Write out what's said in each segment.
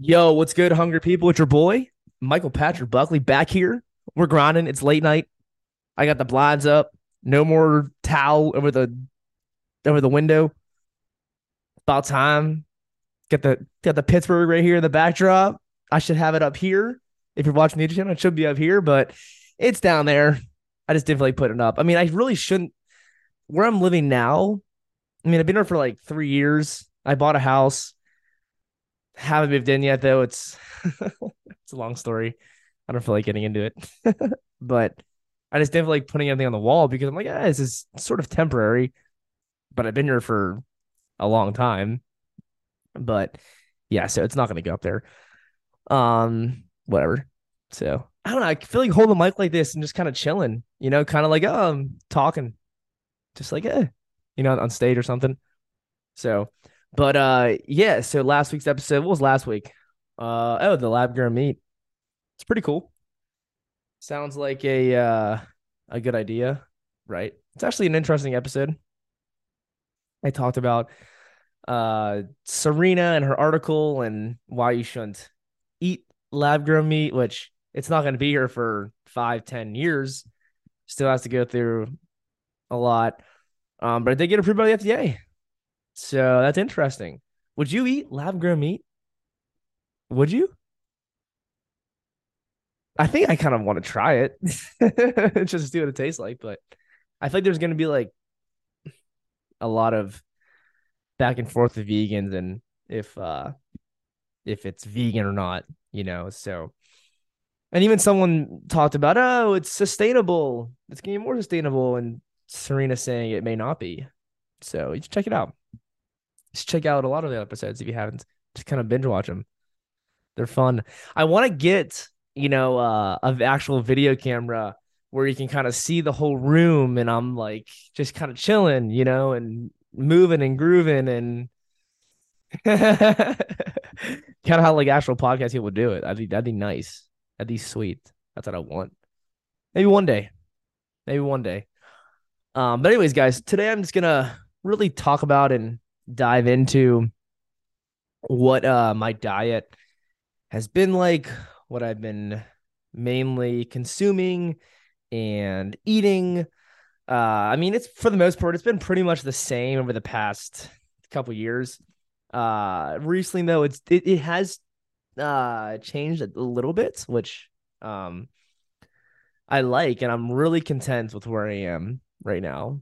Yo, what's good, hungry people? It's your boy, Michael Patrick Buckley, back here. We're grinding. It's late night. I got the blinds up. No more towel over the over the window. About time. Got the got the Pittsburgh right here in the backdrop. I should have it up here. If you're watching the YouTube channel, it should be up here, but it's down there. I just didn't like putting it up. I mean, I really shouldn't. Where I'm living now, I mean, I've been here for like three years. I bought a house. Haven't moved in yet, though. It's it's a long story. I don't feel like getting into it, but I just didn't like putting anything on the wall because I'm like, yeah, this is sort of temporary. But I've been here for a long time. But yeah, so it's not going to go up there. Um, whatever. So I don't know. I feel like holding the mic like this and just kind of chilling, you know, kind of like um talking, just like eh, you know, on stage or something. So, but uh, yeah. So last week's episode, what was last week? Uh, oh, the lab grown meat. It's pretty cool. Sounds like a uh a good idea, right? It's actually an interesting episode. I talked about uh Serena and her article and why you shouldn't eat lab grown meat, which it's not going to be here for five, ten years. Still has to go through a lot. Um, but they get approved by the FDA. So that's interesting. Would you eat lab grown meat? Would you? I think I kind of want to try it just to see what it tastes like. But I think there's going to be like a lot of back and forth with vegans and if uh if it's vegan or not, you know. So and even someone talked about, oh, it's sustainable. It's getting more sustainable. And Serena saying it may not be. So you should check it out. Just check out a lot of the episodes if you haven't. Just kind of binge watch them. They're fun. I want to get, you know, uh, an actual video camera where you can kind of see the whole room and I'm like just kind of chilling, you know, and moving and grooving and kind of how like actual podcast people do it. That'd be that'd be nice. That'd be sweet. That's what I want. Maybe one day. Maybe one day. Um, but anyways, guys, today I'm just gonna really talk about and dive into what uh my diet has been like, what I've been mainly consuming and eating. Uh, I mean, it's for the most part, it's been pretty much the same over the past couple years. Uh, recently though, it's it, it has uh changed a little bit, which um I like, and I'm really content with where I am right now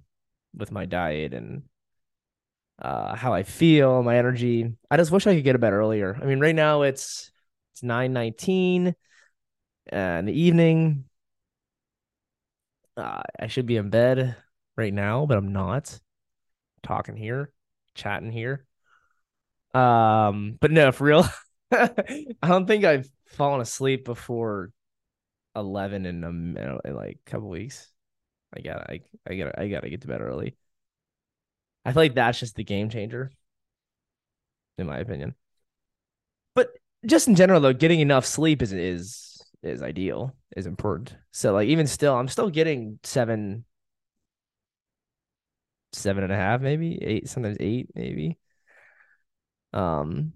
with my diet and uh how I feel, my energy. I just wish I could get to bed earlier. I mean, right now it's it's 9 19 uh, in the evening. Uh, I should be in bed right now, but I'm not talking here, chatting here. Um, but no, for real, I don't think I've fallen asleep before 11 in a in like a couple weeks. I got I I got I got to get to bed early. I feel like that's just the game changer, in my opinion. But just in general, though, getting enough sleep is is is ideal, is important. So like even still, I'm still getting seven, seven and a half, maybe eight, sometimes eight, maybe. Um,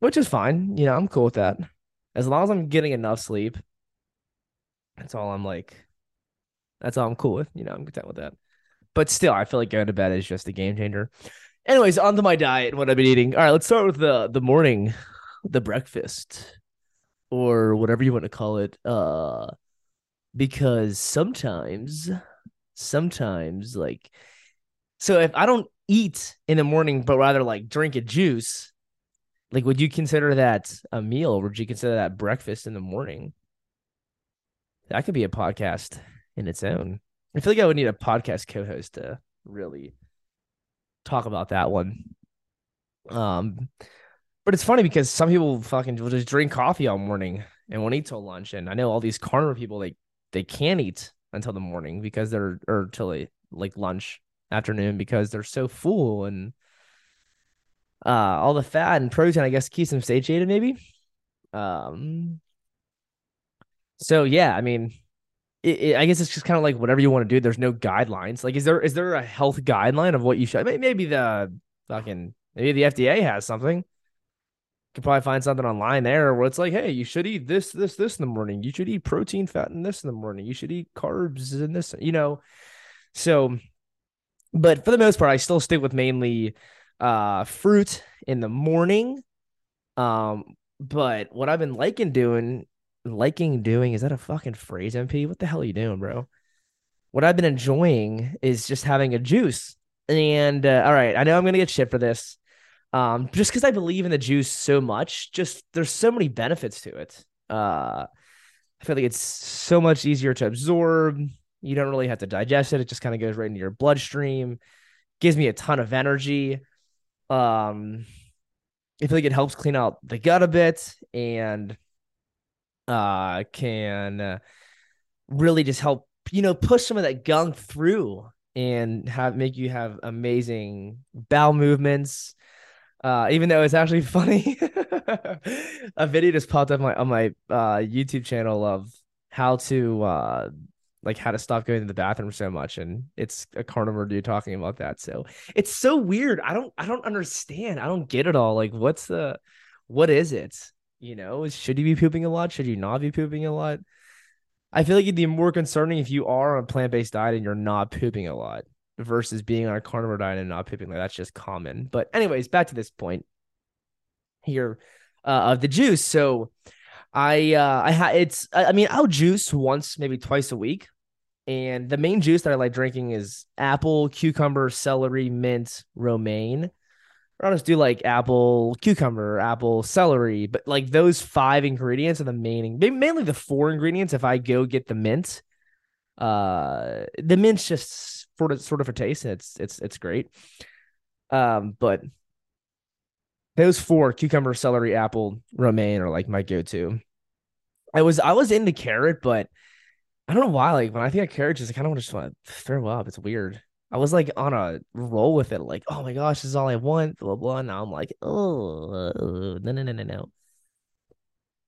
which is fine. You know, I'm cool with that. As long as I'm getting enough sleep, that's all I'm like. That's all I'm cool with. You know, I'm content with that. But still, I feel like going to bed is just a game changer. Anyways, on to my diet and what I've been eating. All right, let's start with the the morning, the breakfast, or whatever you want to call it. Uh, because sometimes, sometimes like, so if I don't eat in the morning, but rather like drink a juice, like, would you consider that a meal? Would you consider that breakfast in the morning? That could be a podcast in its own. I feel like I would need a podcast co-host to really talk about that one. Um, but it's funny because some people fucking will just drink coffee all morning and won't eat till lunch. And I know all these carnivore people they they can't eat until the morning because they're or till they, like lunch afternoon because they're so full and uh all the fat and protein I guess keeps them satiated maybe. Um. So yeah, I mean, it, it, I guess it's just kind of like whatever you want to do. There's no guidelines. Like, is there is there a health guideline of what you should? Maybe the fucking maybe the FDA has something. could probably find something online there where it's like, hey, you should eat this, this, this in the morning. You should eat protein, fat, and this in the morning. You should eat carbs and this, you know. So, but for the most part, I still stick with mainly uh fruit in the morning. Um, but what I've been liking doing, liking doing, is that a fucking phrase, MP? What the hell are you doing, bro? What I've been enjoying is just having a juice. And uh, all right, I know I'm gonna get shit for this um, just because I believe in the juice so much. Just there's so many benefits to it. Uh, I feel like it's so much easier to absorb. You don't really have to digest it. It just kind of goes right into your bloodstream. Gives me a ton of energy. Um, I feel like it helps clean out the gut a bit and uh can uh, really just help you know push some of that gunk through and have make you have amazing bowel movements uh, even though it's actually funny, a video just popped up on my on my uh, YouTube channel of how to uh, like how to stop going to the bathroom so much, and it's a carnivore dude talking about that. So it's so weird. I don't I don't understand. I don't get it all. Like, what's the what is it? You know, should you be pooping a lot? Should you not be pooping a lot? I feel like it'd be more concerning if you are on a plant based diet and you're not pooping a lot versus being on a carnivore diet and not pooping. Like that's just common. But anyways, back to this point here uh, of the juice. So I uh I had it's I mean I'll juice once maybe twice a week. And the main juice that I like drinking is apple, cucumber, celery, mint, romaine. Or I'll just do like apple, cucumber, apple, celery. But like those five ingredients are the main, mainly the four ingredients. If I go get the mint, uh, the mint's just sort of sort of a taste. It's it's it's great. Um, but those four cucumber, celery, apple, romaine are like my go-to. I was I was into carrot, but I don't know why. Like when I think of carrot, just I kind of just want to throw up. It's weird. I was like on a roll with it, like, oh my gosh, this is all I want, blah blah. Now I'm like, oh no no no no no.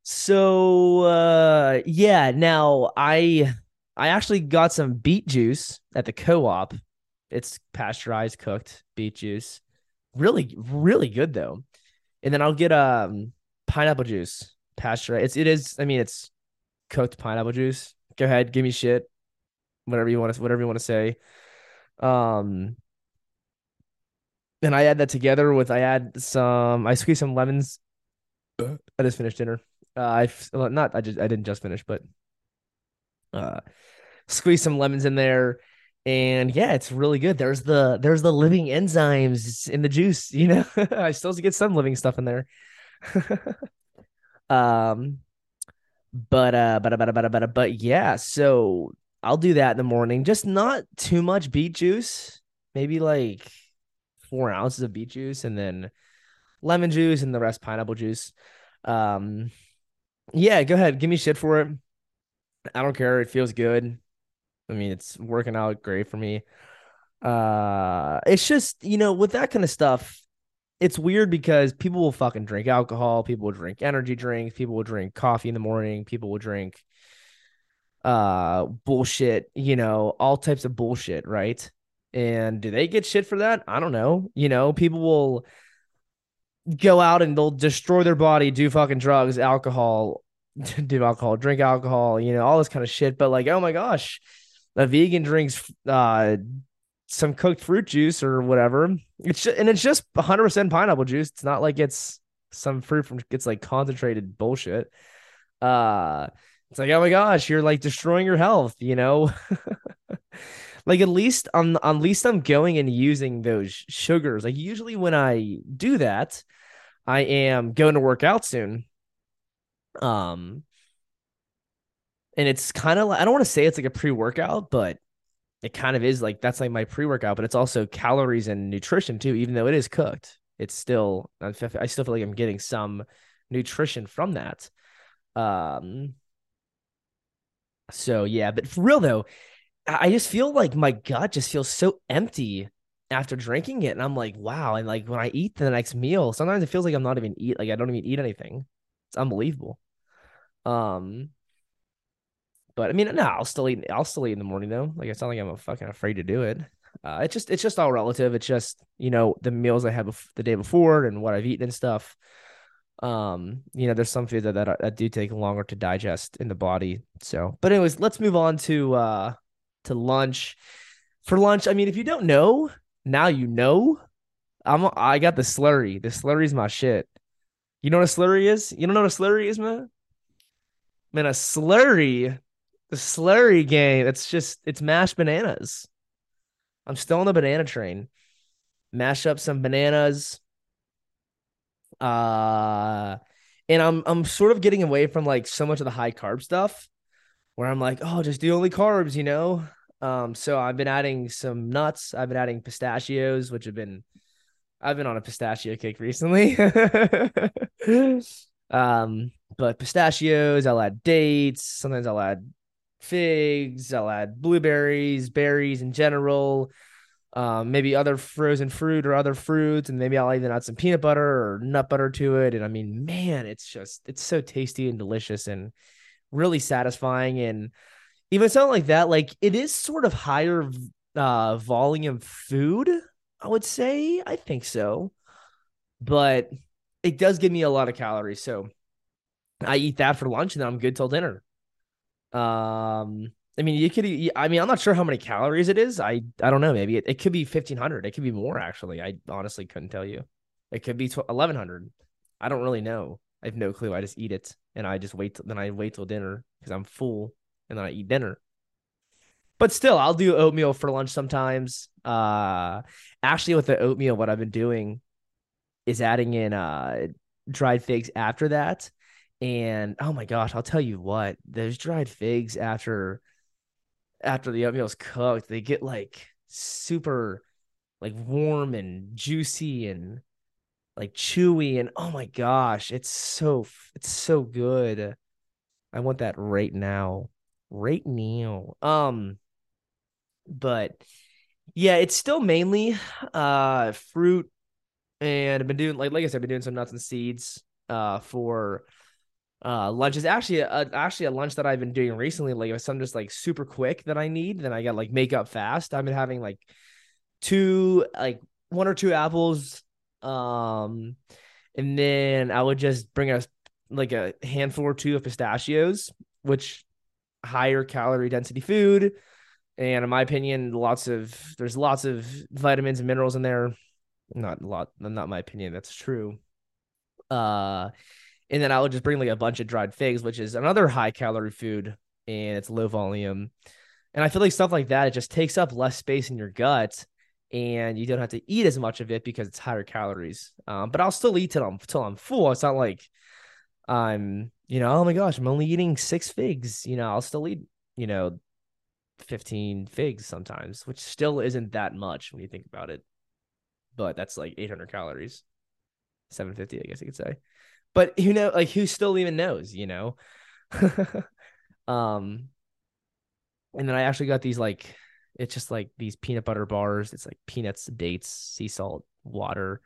So uh yeah, now I I actually got some beet juice at the co-op. It's pasteurized, cooked beet juice. Really, really good though. And then I'll get um pineapple juice, pasteurized. It's it is. I mean, it's cooked pineapple juice. Go ahead, give me shit. Whatever you want to, whatever you want to say. Um, and I add that together with I add some. I squeeze some lemons. I just finished dinner. Uh, I not I just I didn't just finish, but uh, squeeze some lemons in there and yeah it's really good there's the there's the living enzymes in the juice you know i still get some living stuff in there um but uh but but but but but yeah so i'll do that in the morning. Just not too much beet juice. Maybe like four ounces of beet juice and then lemon juice and the rest pineapple juice. Um yeah go ahead. Give me shit for it. I don't care. It feels good. I mean, it's working out great for me. Uh, it's just you know with that kind of stuff, it's weird because people will fucking drink alcohol, people will drink energy drinks, people will drink coffee in the morning, people will drink uh bullshit, you know, all types of bullshit, right? And do they get shit for that? I don't know. You know, people will go out and they'll destroy their body, do fucking drugs, alcohol, do alcohol, drink alcohol, you know, all this kind of shit. But like, oh my gosh, a vegan drinks uh some cooked fruit juice or whatever. It's just, and it's just 100% pineapple juice. It's not like it's some fruit from it's like concentrated bullshit. Uh it's like, oh my gosh, you're like destroying your health, you know? like at least on at least I'm going and using those sugars. Like usually when I do that, I am going to work out soon. Um and it's kind of like I don't want to say it's like a pre-workout, but it kind of is like that's like my pre-workout, but it's also calories and nutrition too. Even though it is cooked, it's still I still feel like I'm getting some nutrition from that. Um. So yeah, but for real though, I just feel like my gut just feels so empty after drinking it, and I'm like, wow. And like when I eat the next meal, sometimes it feels like I'm not even eat like I don't even eat anything. It's unbelievable. Um. But I mean, no, I'll still eat. I'll still eat in the morning though. Like it's not like I'm a fucking afraid to do it. Uh, it's just it's just all relative. It's just you know the meals I had bef- the day before and what I've eaten and stuff. Um, you know, there's some foods that, that that do take longer to digest in the body. So, but anyways, let's move on to uh to lunch. For lunch, I mean, if you don't know, now you know. I'm I got the slurry. The slurry's my shit. You know what a slurry is? You don't know what a slurry is, man? Man, a slurry, the slurry game, it's just it's mashed bananas. I'm still on the banana train. Mash up some bananas. Uh and I'm I'm sort of getting away from like so much of the high carb stuff where I'm like, oh, just the only carbs, you know? Um, so I've been adding some nuts. I've been adding pistachios, which have been I've been on a pistachio kick recently. um, but pistachios, I'll add dates. Sometimes I'll add figs. I'll add blueberries, berries in general. Um, maybe other frozen fruit or other fruits, and maybe I'll even add some peanut butter or nut butter to it. And I mean, man, it's just it's so tasty and delicious and really satisfying. And even something like that, like it is sort of higher uh volume food I would say I think so, but it does give me a lot of calories. So I eat that for lunch and then I'm good till dinner. Um, I mean, you could. I mean, I'm not sure how many calories it is. I I don't know. Maybe it, it could be 1500. It could be more. Actually, I honestly couldn't tell you. It could be 1100. I don't really know. I have no clue. I just eat it and I just wait. Then I wait till dinner because I'm full, and then I eat dinner but still, I'll do oatmeal for lunch sometimes. Uh, actually, with the oatmeal, what I've been doing is adding in uh dried figs after that. And oh my gosh, I'll tell you what, those dried figs after after the oatmeal's cooked, they get like super like warm and juicy and like chewy and oh my gosh, it's so it's so good. I want that right now. Right now. Um but yeah, it's still mainly uh fruit and I've been doing like like I said, I've been doing some nuts and seeds uh for uh lunch is actually a, actually a lunch that I've been doing recently. Like if some just like super quick that I need, then I got like make up fast. I've been having like two like one or two apples, um, and then I would just bring a like a handful or two of pistachios, which higher calorie density food. And in my opinion, lots of there's lots of vitamins and minerals in there. Not a lot, not my opinion. That's true. Uh, and then I would just bring like a bunch of dried figs, which is another high calorie food and it's low volume. And I feel like stuff like that, it just takes up less space in your gut and you don't have to eat as much of it because it's higher calories. Um, but I'll still eat till I'm till I'm full. It's not like I'm, you know, oh my gosh, I'm only eating six figs. You know, I'll still eat, you know, 15 figs sometimes, which still isn't that much when you think about it. But that's like 800 calories, 750, I guess you could say. But who know, like who still even knows, you know? um, and then I actually got these like it's just like these peanut butter bars. It's like peanuts, dates, sea salt, water.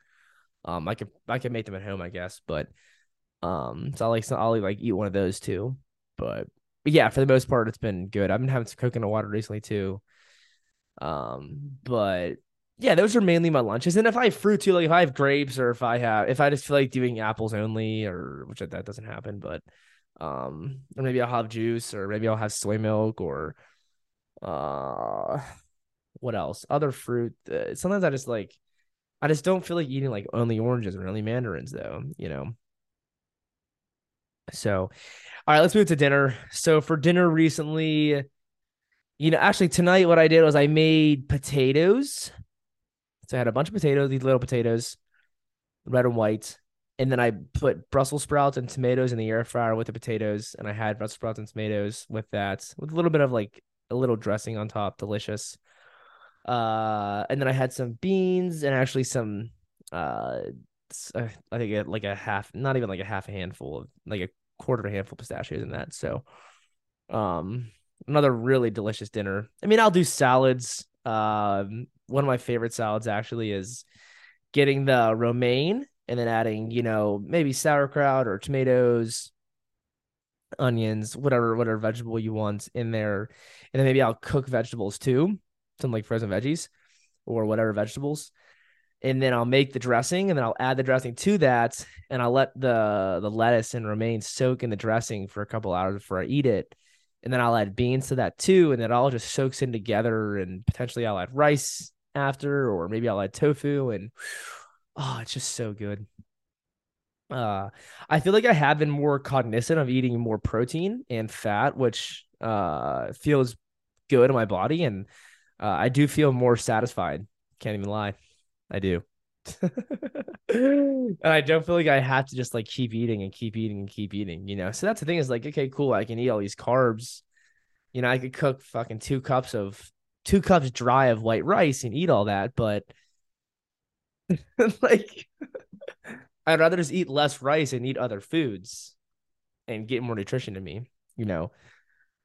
Um, I could I could make them at home, I guess, but um, so I like so I'll like eat one of those too. But but yeah, for the most part, it's been good. I've been having some coconut water recently too. Um, but yeah, those are mainly my lunches. And if I have fruit too, like if I have grapes or if I have, if I just feel like doing apples only, or which that doesn't happen, but um, or maybe I'll have juice, or maybe I'll have soy milk, or uh, what else? Other fruit. Uh, sometimes I just like, I just don't feel like eating like only oranges or only mandarins, though. You know. So all right, let's move to dinner. So for dinner recently, you know, actually tonight what I did was I made potatoes. So I had a bunch of potatoes, these little potatoes, red and white. And then I put Brussels sprouts and tomatoes in the air fryer with the potatoes. And I had Brussels sprouts and tomatoes with that, with a little bit of like a little dressing on top. Delicious. Uh, and then I had some beans and actually some, uh, I think like a half, not even like a half a handful of like a quarter of a handful of pistachios in that. So, um, another really delicious dinner. I mean, I'll do salads. Um, one of my favorite salads actually is getting the romaine and then adding, you know, maybe sauerkraut or tomatoes, onions, whatever, whatever vegetable you want in there. And then maybe I'll cook vegetables too, some like frozen veggies or whatever vegetables. and then I'll make the dressing and then I'll add the dressing to that and I'll let the the lettuce and romaine soak in the dressing for a couple hours before I eat it. And then I'll add beans to that too and it all just soaks in together and potentially I'll add rice after or maybe I'll add tofu and oh, it's just so good. Uh I feel like I have been more cognizant of eating more protein and fat which uh feels good in my body and uh, I do feel more satisfied. Can't even lie. I do. and I don't feel like I have to just like keep eating and keep eating and keep eating, you know. So that's the thing is like, okay, cool, I can eat all these carbs. You know, I could cook fucking two cups of two cups dry of white rice and eat all that, but like I'd rather just eat less rice and eat other foods and get more nutrition to me, you know.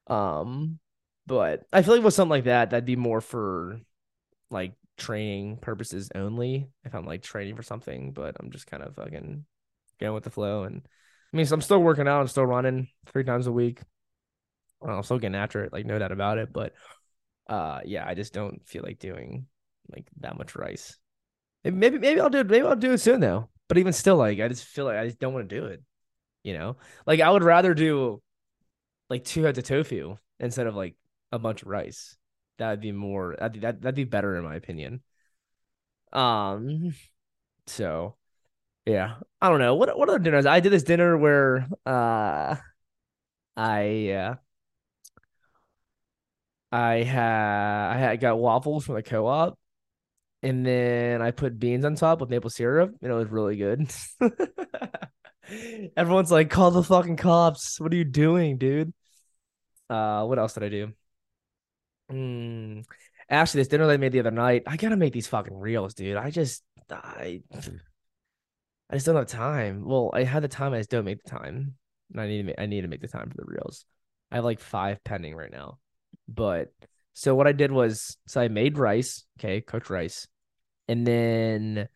Um, but I feel like with something like that, that'd be more for like training purposes only if I'm like training for something, but I'm just kind of fucking going with the flow. And I mean, so I'm still working out, I'm still running three times a week. I'm still getting after it, like no doubt about it. But uh yeah, I just don't feel like doing like that much rice. Maybe maybe I'll do it, maybe I'll do it soon though. But even still, like I just feel like I just don't want to do it. You know? Like I would rather do like two heads of tofu instead of like a bunch of rice that would be more that'd, that that'd be better in my opinion. Um, so yeah, I don't know what what other dinners. I did this dinner where uh, I uh, I had I had got waffles from the co-op, and then I put beans on top with maple syrup, and it was really good. Everyone's like, "Call the fucking cops! What are you doing, dude?" Uh, what else did I do? Mm. Actually, this dinner they made the other night, I gotta make these fucking reels, dude. I just I I just don't have time. Well, I had the time, I just don't make the time. And I need to make, I need to make the time for the reels. I have like five pending right now. But so what I did was so I made rice, okay, cooked rice, and then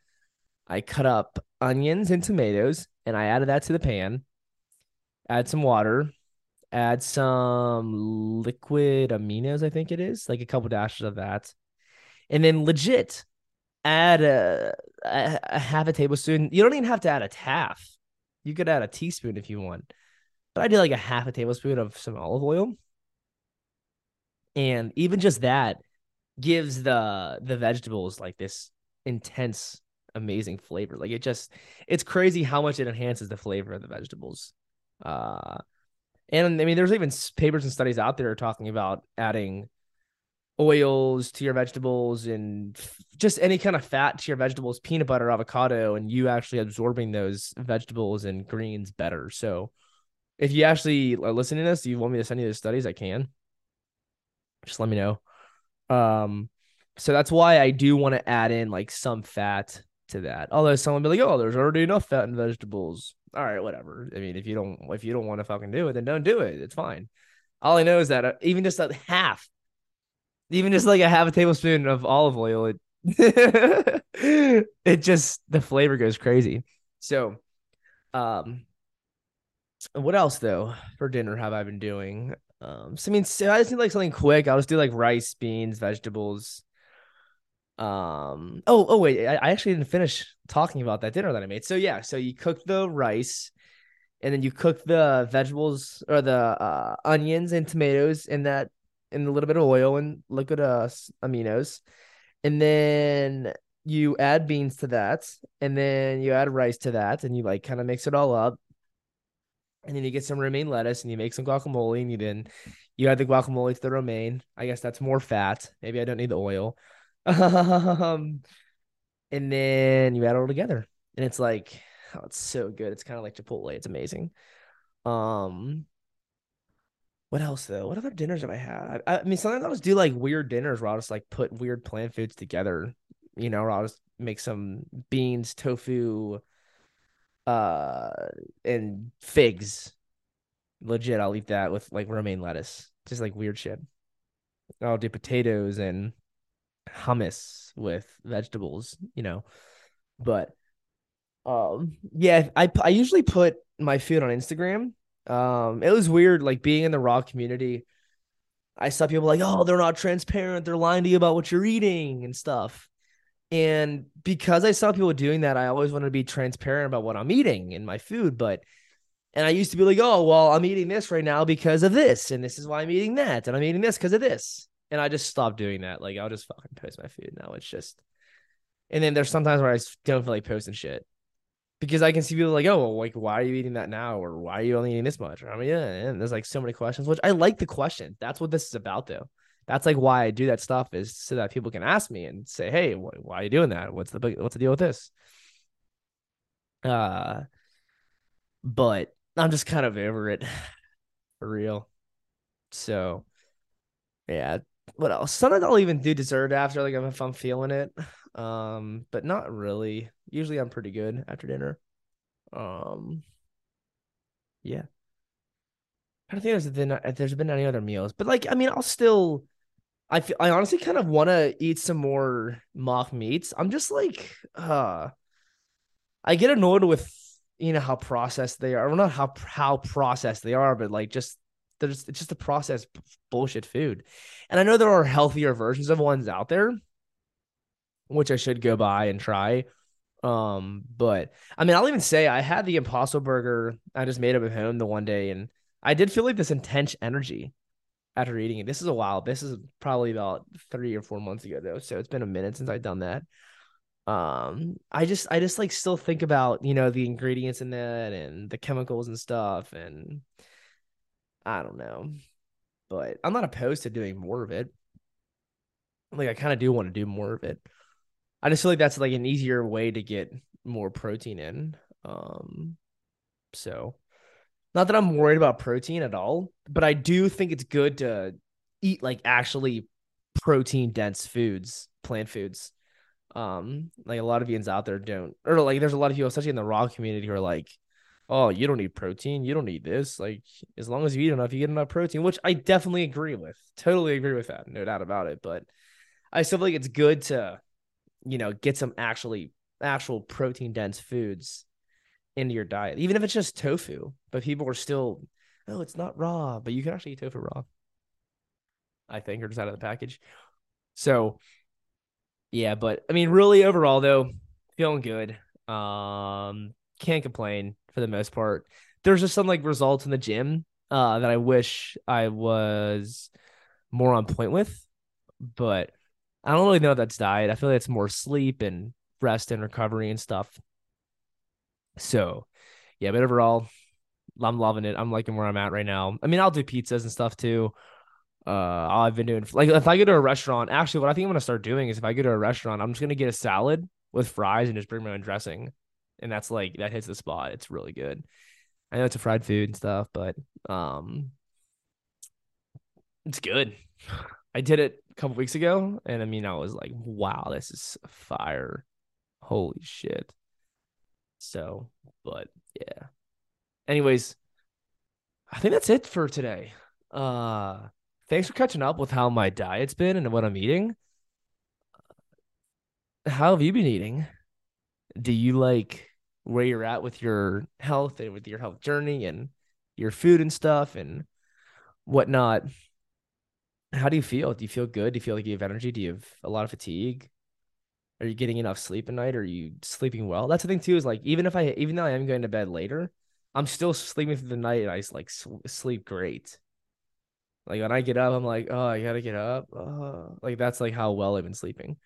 I cut up onions and tomatoes and I added that to the pan. Add some water, add some liquid aminos, I think it is, like a couple dashes of that. And then legit add a, a, a half a tablespoon. You don't even have to add a half. You could add a teaspoon if you want. But I did like a half a tablespoon of some olive oil. And even just that gives the the vegetables like this intense amazing flavor. Like it just it's crazy how much it enhances the flavor of the vegetables. Uh and I mean, there's even papers and studies out there talking about adding oils to your vegetables and just any kind of fat to your vegetables, peanut butter, avocado, and you actually absorbing those vegetables and greens better. So, if you actually are listening to this, you want me to send you the studies, I can. Just let me know. Um, so that's why I do want to add in like some fat to that. Although someone be like, "Oh, there's already enough fat in vegetables." All right, whatever. I mean, if you don't if you don't want to fucking do it, then don't do it. It's fine. All I know is that uh, even just a half, even just like a half a tablespoon of olive oil, it it just the flavor goes crazy. So, um, what else though for dinner have I been doing? Um, so I mean, so I just need like something quick. I'll just do like rice, beans, vegetables, um. Oh. Oh. Wait. I, I actually didn't finish talking about that dinner that I made. So yeah. So you cook the rice, and then you cook the vegetables or the uh, onions and tomatoes in that in a little bit of oil and liquid uh, aminos, and then you add beans to that, and then you add rice to that, and you like kind of mix it all up. And then you get some romaine lettuce and you make some guacamole, and you then you add the guacamole to the romaine. I guess that's more fat. Maybe I don't need the oil. Um, and then you add it all together, and it's like, oh, it's so good. It's kind of like Chipotle. It's amazing. Um, what else though? What other dinners have I had? I, I mean, sometimes I'll just do like weird dinners where I'll just like put weird plant foods together. You know, or I'll just make some beans, tofu, uh, and figs. Legit, I'll eat that with like romaine lettuce. Just like weird shit. I'll do potatoes and hummus with vegetables, you know. But um yeah, I I usually put my food on Instagram. Um it was weird like being in the raw community. I saw people like, "Oh, they're not transparent. They're lying to you about what you're eating and stuff." And because I saw people doing that, I always wanted to be transparent about what I'm eating and my food. But and I used to be like, oh, well, I'm eating this right now because of this, and this is why I'm eating that, and I'm eating this because of this. And I just stopped doing that. Like I'll just fucking post my food now. It's just and then there's sometimes where I don't feel like posting shit because I can see people like, oh, well, like, why are you eating that now? Or why are you only eating this much? I mean, yeah, and there's like so many questions, which I like the question. That's what this is about, though. That's like why I do that stuff is so that people can ask me and say, hey, wh- why are you doing that? What's the what's the deal with this? Uh, but I'm just kind of over it for real. So, yeah. What else? Sometimes I'll even do dessert after, like if I'm feeling it. Um, but not really. Usually I'm pretty good after dinner. Um, yeah. I don't think there's been there's been any other meals, but like I mean, I'll still. I feel, I honestly kind of want to eat some more mock meats. I'm just like, uh, I get annoyed with you know how processed they are, or not how how processed they are, but like just there's it's just a processed bullshit food. And I know there are healthier versions of ones out there, which I should go by and try. Um, but I mean, I'll even say I had the Impossible Burger I just made up at home the one day, and I did feel like this intense energy after eating it. This is a while. This is probably about three or four months ago though, so it's been a minute since I've done that. Um, I just I just like still think about you know the ingredients in that and the chemicals and stuff, and I don't know, but I'm not opposed to doing more of it. Like I kind of do want to do more of it. I just feel like that's like an easier way to get more protein in. Um, so not that I'm worried about protein at all, but I do think it's good to eat like actually protein dense foods, plant foods. Um, like a lot of vegans out there don't, or like there's a lot of people, especially in the raw community, who are like, "Oh, you don't need protein, you don't need this." Like as long as you eat enough, you get enough protein, which I definitely agree with. Totally agree with that, no doubt about it. But I still think it's good to you know, get some actually actual protein dense foods into your diet, even if it's just tofu. But people are still, oh, it's not raw, but you can actually eat tofu raw. I think, or just out of the package. So, yeah, but I mean, really overall though, feeling good. Um, can't complain for the most part. There's just some like results in the gym uh that I wish I was more on point with, but I don't really know if that's diet. I feel like it's more sleep and rest and recovery and stuff. So, yeah, but overall, I'm loving it. I'm liking where I'm at right now. I mean, I'll do pizzas and stuff too. Uh, I've been doing like if I go to a restaurant. Actually, what I think I'm gonna start doing is if I go to a restaurant, I'm just gonna get a salad with fries and just bring my own dressing, and that's like that hits the spot. It's really good. I know it's a fried food and stuff, but um, it's good. I did it a couple weeks ago, and I mean, I was like, wow, this is fire. Holy shit. So, but yeah. Anyways, I think that's it for today. Uh thanks for catching up with how my diet's been and what I'm eating. How have you been eating? Do you like where you're at with your health and with your health journey and your food and stuff and whatnot? How do you feel? Do you feel good? Do you feel like you have energy? Do you have a lot of fatigue? Are you getting enough sleep at night? Are you sleeping well? That's the thing too. Is like even if I even though I am going to bed later, I'm still sleeping through the night and I like sleep great. Like when I get up, I'm like, oh, I gotta get up. Oh. Like that's like how well I've been sleeping.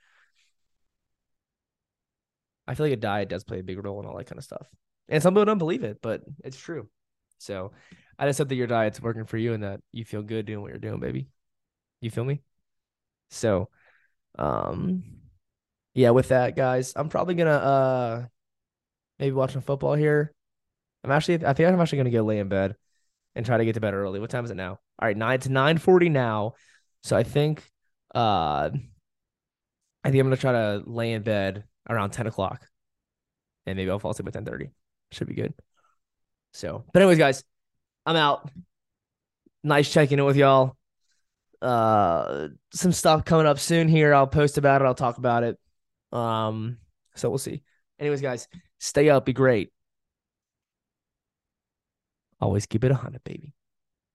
I feel like a diet does play a big role in all that kind of stuff. And some people don't believe it, but it's true. So I just hope that your diet's working for you and that you feel good doing what you're doing, baby. You feel me? So, um, yeah, with that, guys, I'm probably gonna uh maybe watch some football here. I'm actually I think I'm actually gonna go lay in bed and try to get to bed early. What time is it now? All right, nine to nine forty now. So I think uh I think I'm gonna try to lay in bed around 10 o'clock. And maybe I'll fall asleep at 10 30. Should be good. So, but anyways, guys, I'm out. Nice checking in with y'all uh some stuff coming up soon here. I'll post about it. I'll talk about it. Um, so we'll see. Anyways, guys, stay up, be great. Always keep it a hundred, baby.